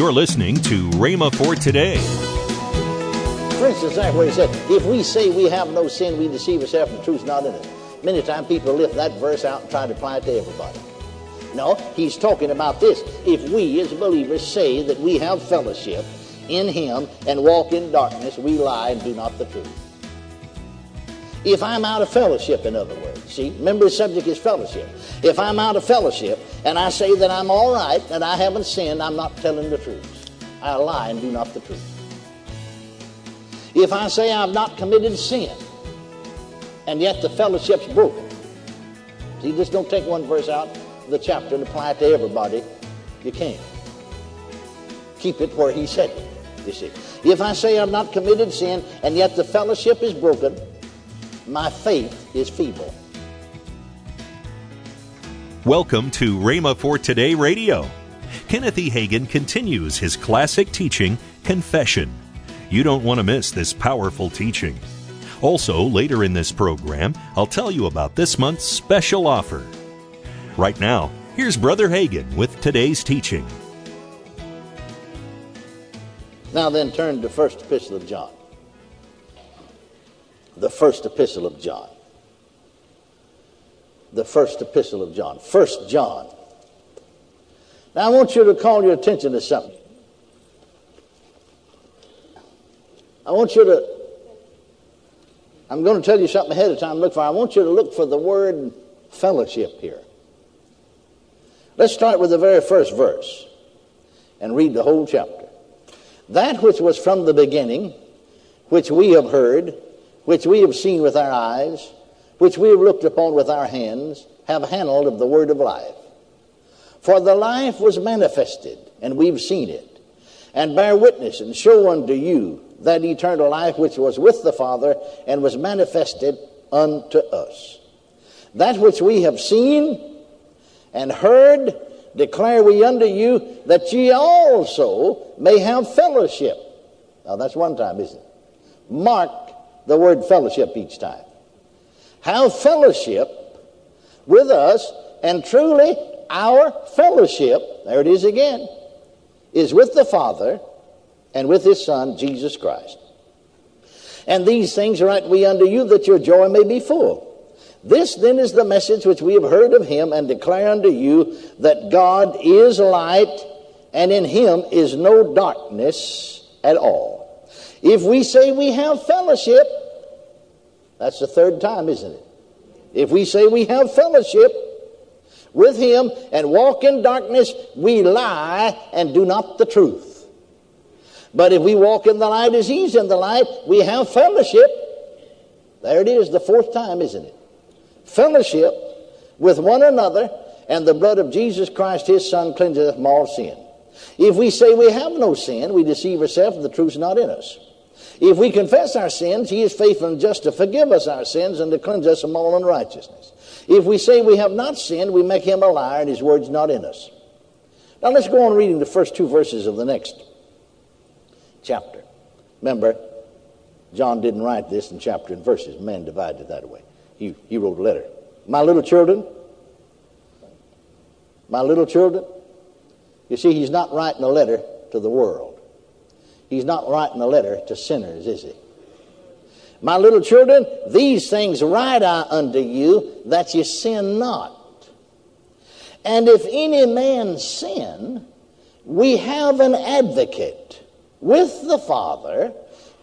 You're listening to Rhema for today. For instance, that where he said, if we say we have no sin, we deceive ourselves and the truth's not in us. Many times people lift that verse out and try to apply it to everybody. No, he's talking about this. If we as believers say that we have fellowship in him and walk in darkness, we lie and do not the truth. If I'm out of fellowship, in other words, see, remember the subject is fellowship. If I'm out of fellowship and I say that I'm all right, that I haven't sinned, I'm not telling the truth. I lie and do not the truth. If I say I've not committed sin, and yet the fellowship's broken, see, just don't take one verse out of the chapter and apply it to everybody. You can't. Keep it where he said it, you see. If I say I've not committed sin, and yet the fellowship is broken, my faith is feeble. Welcome to Rhema for Today Radio. Kenneth E. Hagin continues his classic teaching, Confession. You don't want to miss this powerful teaching. Also, later in this program, I'll tell you about this month's special offer. Right now, here's Brother Hagin with today's teaching. Now then, turn to First Epistle of John. The First Epistle of John the first epistle of John, First John. Now I want you to call your attention to something. I want you to, I'm going to tell you something ahead of time. Look for, I want you to look for the word fellowship here. Let's start with the very first verse and read the whole chapter. That which was from the beginning, which we have heard, which we have seen with our eyes, which we have looked upon with our hands, have handled of the word of life. For the life was manifested, and we've seen it, and bear witness and show unto you that eternal life which was with the Father and was manifested unto us. That which we have seen and heard declare we unto you that ye also may have fellowship. Now that's one time, isn't it? Mark the word fellowship each time have fellowship with us, and truly our fellowship, there it is again, is with the Father and with His Son, Jesus Christ. And these things write we unto you that your joy may be full. This then is the message which we have heard of him and declare unto you that God is light and in him is no darkness at all. If we say we have fellowship that's the third time, isn't it? If we say we have fellowship with him and walk in darkness, we lie and do not the truth. But if we walk in the light as he's in the light, we have fellowship. There it is, the fourth time, isn't it? Fellowship with one another, and the blood of Jesus Christ, his Son, cleanseth from all sin. If we say we have no sin, we deceive ourselves, and the truth's not in us. If we confess our sins, he is faithful and just to forgive us our sins and to cleanse us from all unrighteousness. If we say we have not sinned, we make him a liar and his word's not in us. Now let's go on reading the first two verses of the next chapter. Remember, John didn't write this in chapter and verses. Man divided that way. He, he wrote a letter. My little children, my little children, you see, he's not writing a letter to the world. He's not writing a letter to sinners, is he? My little children, these things write I unto you that ye sin not. And if any man sin, we have an advocate with the Father,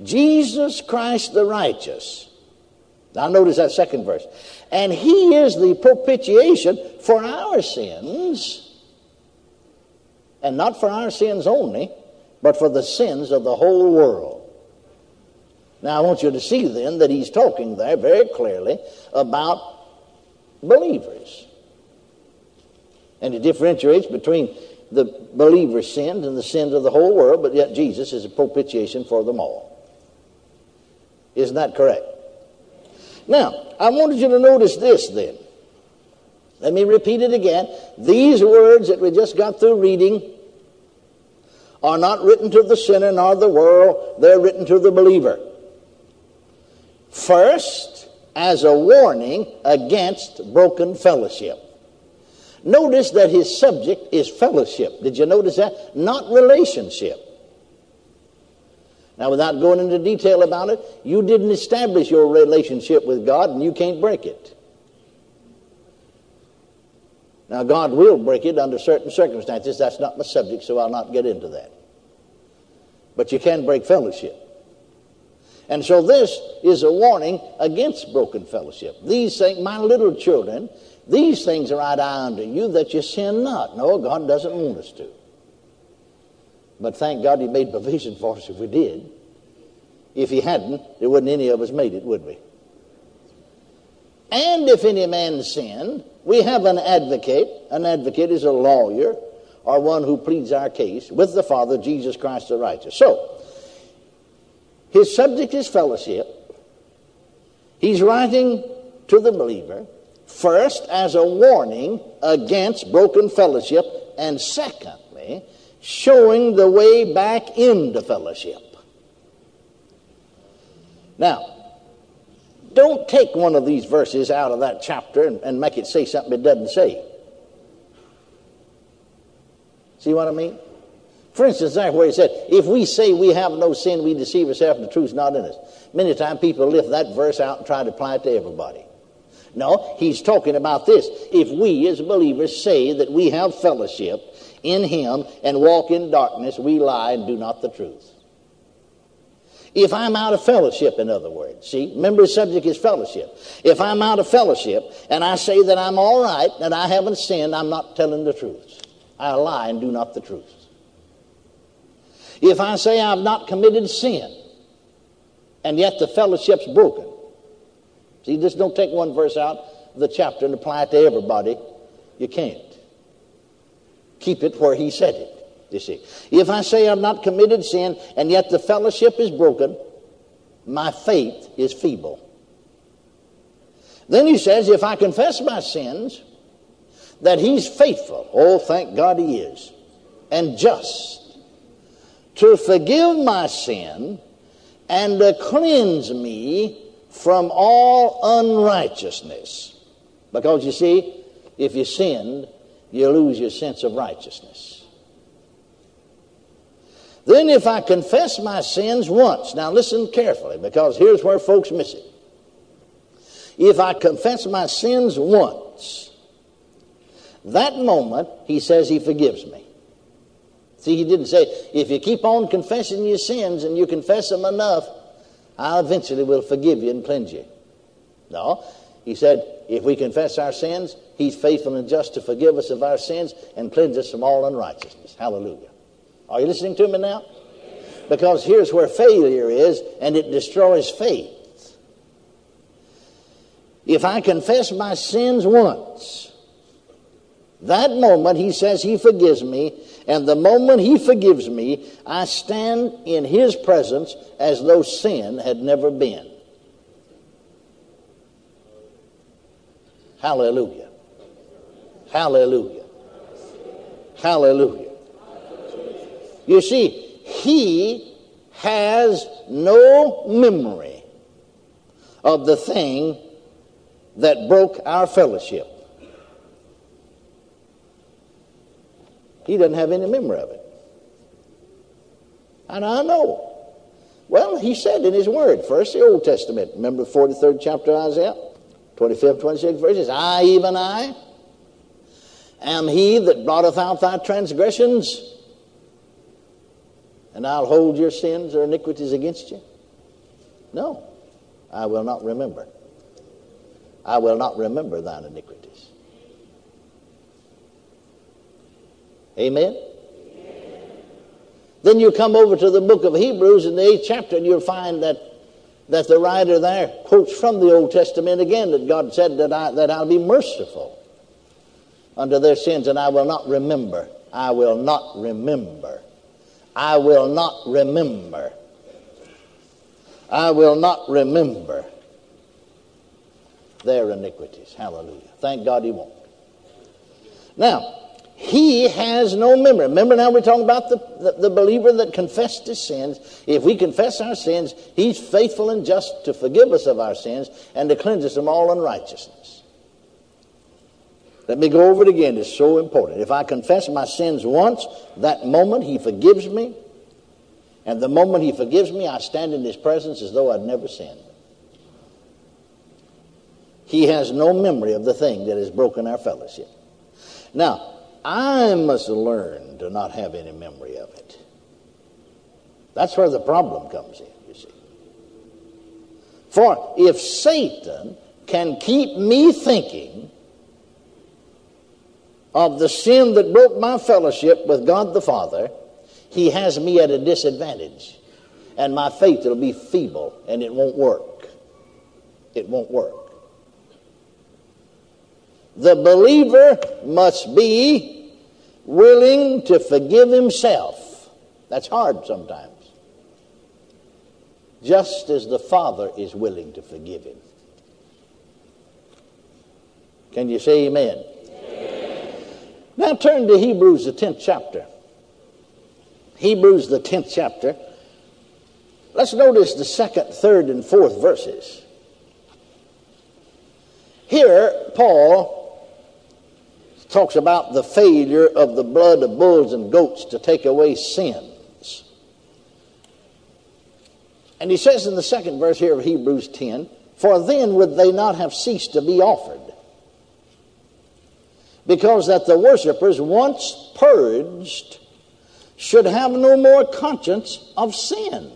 Jesus Christ the righteous. Now notice that second verse. And he is the propitiation for our sins, and not for our sins only, but for the sins of the whole world. Now, I want you to see then that he's talking there very clearly about believers. And he differentiates between the believer's sins and the sins of the whole world, but yet Jesus is a propitiation for them all. Isn't that correct? Now, I wanted you to notice this then. Let me repeat it again. These words that we just got through reading are not written to the sinner nor the world, they're written to the believer. First, as a warning against broken fellowship. Notice that his subject is fellowship. Did you notice that? Not relationship. Now, without going into detail about it, you didn't establish your relationship with God and you can't break it. Now, God will break it under certain circumstances. That's not my subject, so I'll not get into that. But you can break fellowship. And so this is a warning against broken fellowship. These things, my little children, these things are I unto you that you sin not. No, God doesn't want us to. But thank God He made provision for us if we did. If He hadn't, there wouldn't any of us made it, would we? And if any man sin, we have an advocate. An advocate is a lawyer or one who pleads our case with the Father, Jesus Christ the righteous. So, his subject is fellowship. He's writing to the believer, first as a warning against broken fellowship, and secondly, showing the way back into fellowship. Now, don't take one of these verses out of that chapter and, and make it say something it doesn't say. See what I mean? For instance, that's where he said, if we say we have no sin, we deceive ourselves and the truth's not in us. Many times people lift that verse out and try to apply it to everybody. No, he's talking about this. If we as believers say that we have fellowship in him and walk in darkness, we lie and do not the truth. If I'm out of fellowship, in other words, see, remember the subject is fellowship. If I'm out of fellowship and I say that I'm all right, that I haven't sinned, I'm not telling the truth. I lie and do not the truth. If I say I've not committed sin, and yet the fellowship's broken, see, just don't take one verse out of the chapter and apply it to everybody. You can't. Keep it where he said it. You see, if I say I've not committed sin and yet the fellowship is broken, my faith is feeble. Then he says, if I confess my sins, that he's faithful. Oh, thank God he is. And just to forgive my sin and to cleanse me from all unrighteousness. Because you see, if you sinned, you lose your sense of righteousness. Then, if I confess my sins once, now listen carefully because here's where folks miss it. If I confess my sins once, that moment, he says he forgives me. See, he didn't say, if you keep on confessing your sins and you confess them enough, I eventually will forgive you and cleanse you. No, he said, if we confess our sins, he's faithful and just to forgive us of our sins and cleanse us from all unrighteousness. Hallelujah. Are you listening to me now? Because here's where failure is, and it destroys faith. If I confess my sins once, that moment he says he forgives me, and the moment he forgives me, I stand in his presence as though sin had never been. Hallelujah. Hallelujah. Hallelujah. You see, he has no memory of the thing that broke our fellowship. He doesn't have any memory of it. And I know. Well, he said in his word, first the Old Testament, remember the 43rd chapter of Isaiah, 25th, 26th verses, I, even I, am he that blotteth out thy transgressions and I'll hold your sins or iniquities against you? No, I will not remember. I will not remember thine iniquities. Amen? Then you come over to the book of Hebrews in the eighth chapter, and you'll find that, that the writer there quotes from the Old Testament again that God said that, I, that I'll be merciful unto their sins, and I will not remember. I will not remember I will not remember. I will not remember their iniquities. Hallelujah. Thank God he won't. Now, he has no memory. Remember now we're talking about the, the, the, believer that confessed his sins. If we confess our sins, he's faithful and just to forgive us of our sins and to cleanse us from all unrighteousness. Let me go over it again. It's so important. If I confess my sins once, that moment He forgives me. And the moment He forgives me, I stand in His presence as though I'd never sinned. He has no memory of the thing that has broken our fellowship. Now, I must learn to not have any memory of it. That's where the problem comes in, you see. For if Satan can keep me thinking of the sin that broke my fellowship with God the Father, he has me at a disadvantage. And my faith will be feeble and it won't work. It won't work. The believer must be willing to forgive himself. That's hard sometimes. Just as the Father is willing to forgive him. Can you say amen? amen? Now turn to Hebrews, the 10th chapter. Hebrews, the 10th chapter. Let's notice the second, third, and fourth verses. Here, Paul talks about the failure of the blood of bulls and goats to take away sins. And he says in the second verse here of Hebrews 10 For then would they not have ceased to be offered, because that the worshippers, once purged, should have no more conscience of sin.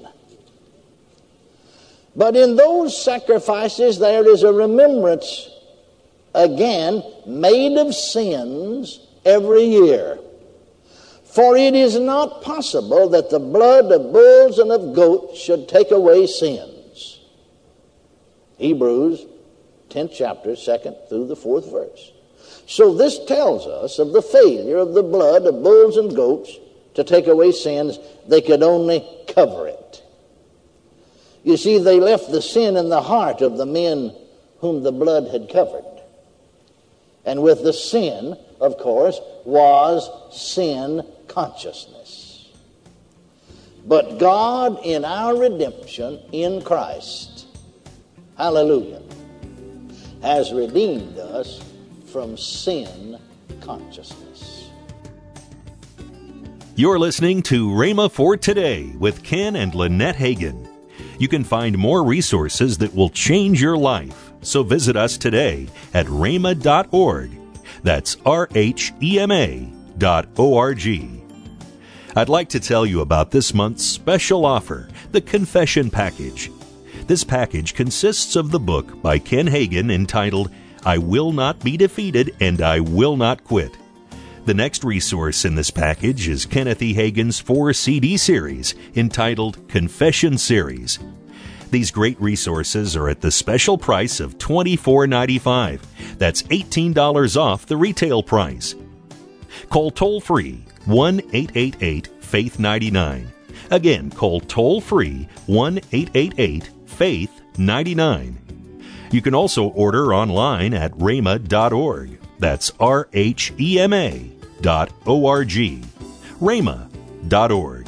But in those sacrifices, there is a remembrance again made of sins every year. For it is not possible that the blood of bulls and of goats should take away sins. Hebrews 10th chapter, 2nd through the 4th verse. So this tells us of the failure of the blood of bulls and goats to take away sins. They could only cover it. You see, they left the sin in the heart of the men whom the blood had covered. And with the sin, of course, was sin consciousness. But God, in our redemption in Christ, hallelujah, has redeemed us from sin consciousness. You're listening to Rhema for Today with Ken and Lynette Hagin. You can find more resources that will change your life so visit us today at rhema.org. That's R H E M A dot O R G. I'd like to tell you about this month's special offer, the Confession Package. This package consists of the book by Ken Hagin entitled I Will Not Be Defeated and I Will Not Quit. The next resource in this package is Kenneth E. Hagin's four CD series entitled Confession Series. These great resources are at the special price of $24.95. That's $18 off the retail price. Call toll free 1 888 Faith 99. Again, call toll free 1 888 Faith 99. You can also order online at rhema.org. That's R H E M A dot O R G. rhema.org.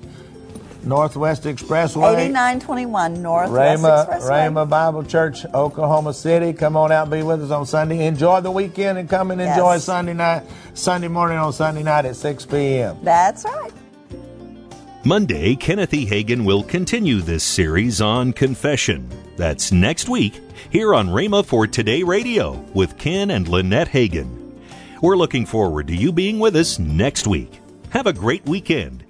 Northwest Expressway. 8921 Northwest Rhema, Expressway. Rhema Bible Church, Oklahoma City. Come on out and be with us on Sunday. Enjoy the weekend and come and enjoy yes. Sunday night, Sunday morning on Sunday night at 6 p.m. That's right. Monday, Kenneth E. Hagin will continue this series on confession. That's next week here on Rhema for Today Radio with Ken and Lynette Hagin. We're looking forward to you being with us next week. Have a great weekend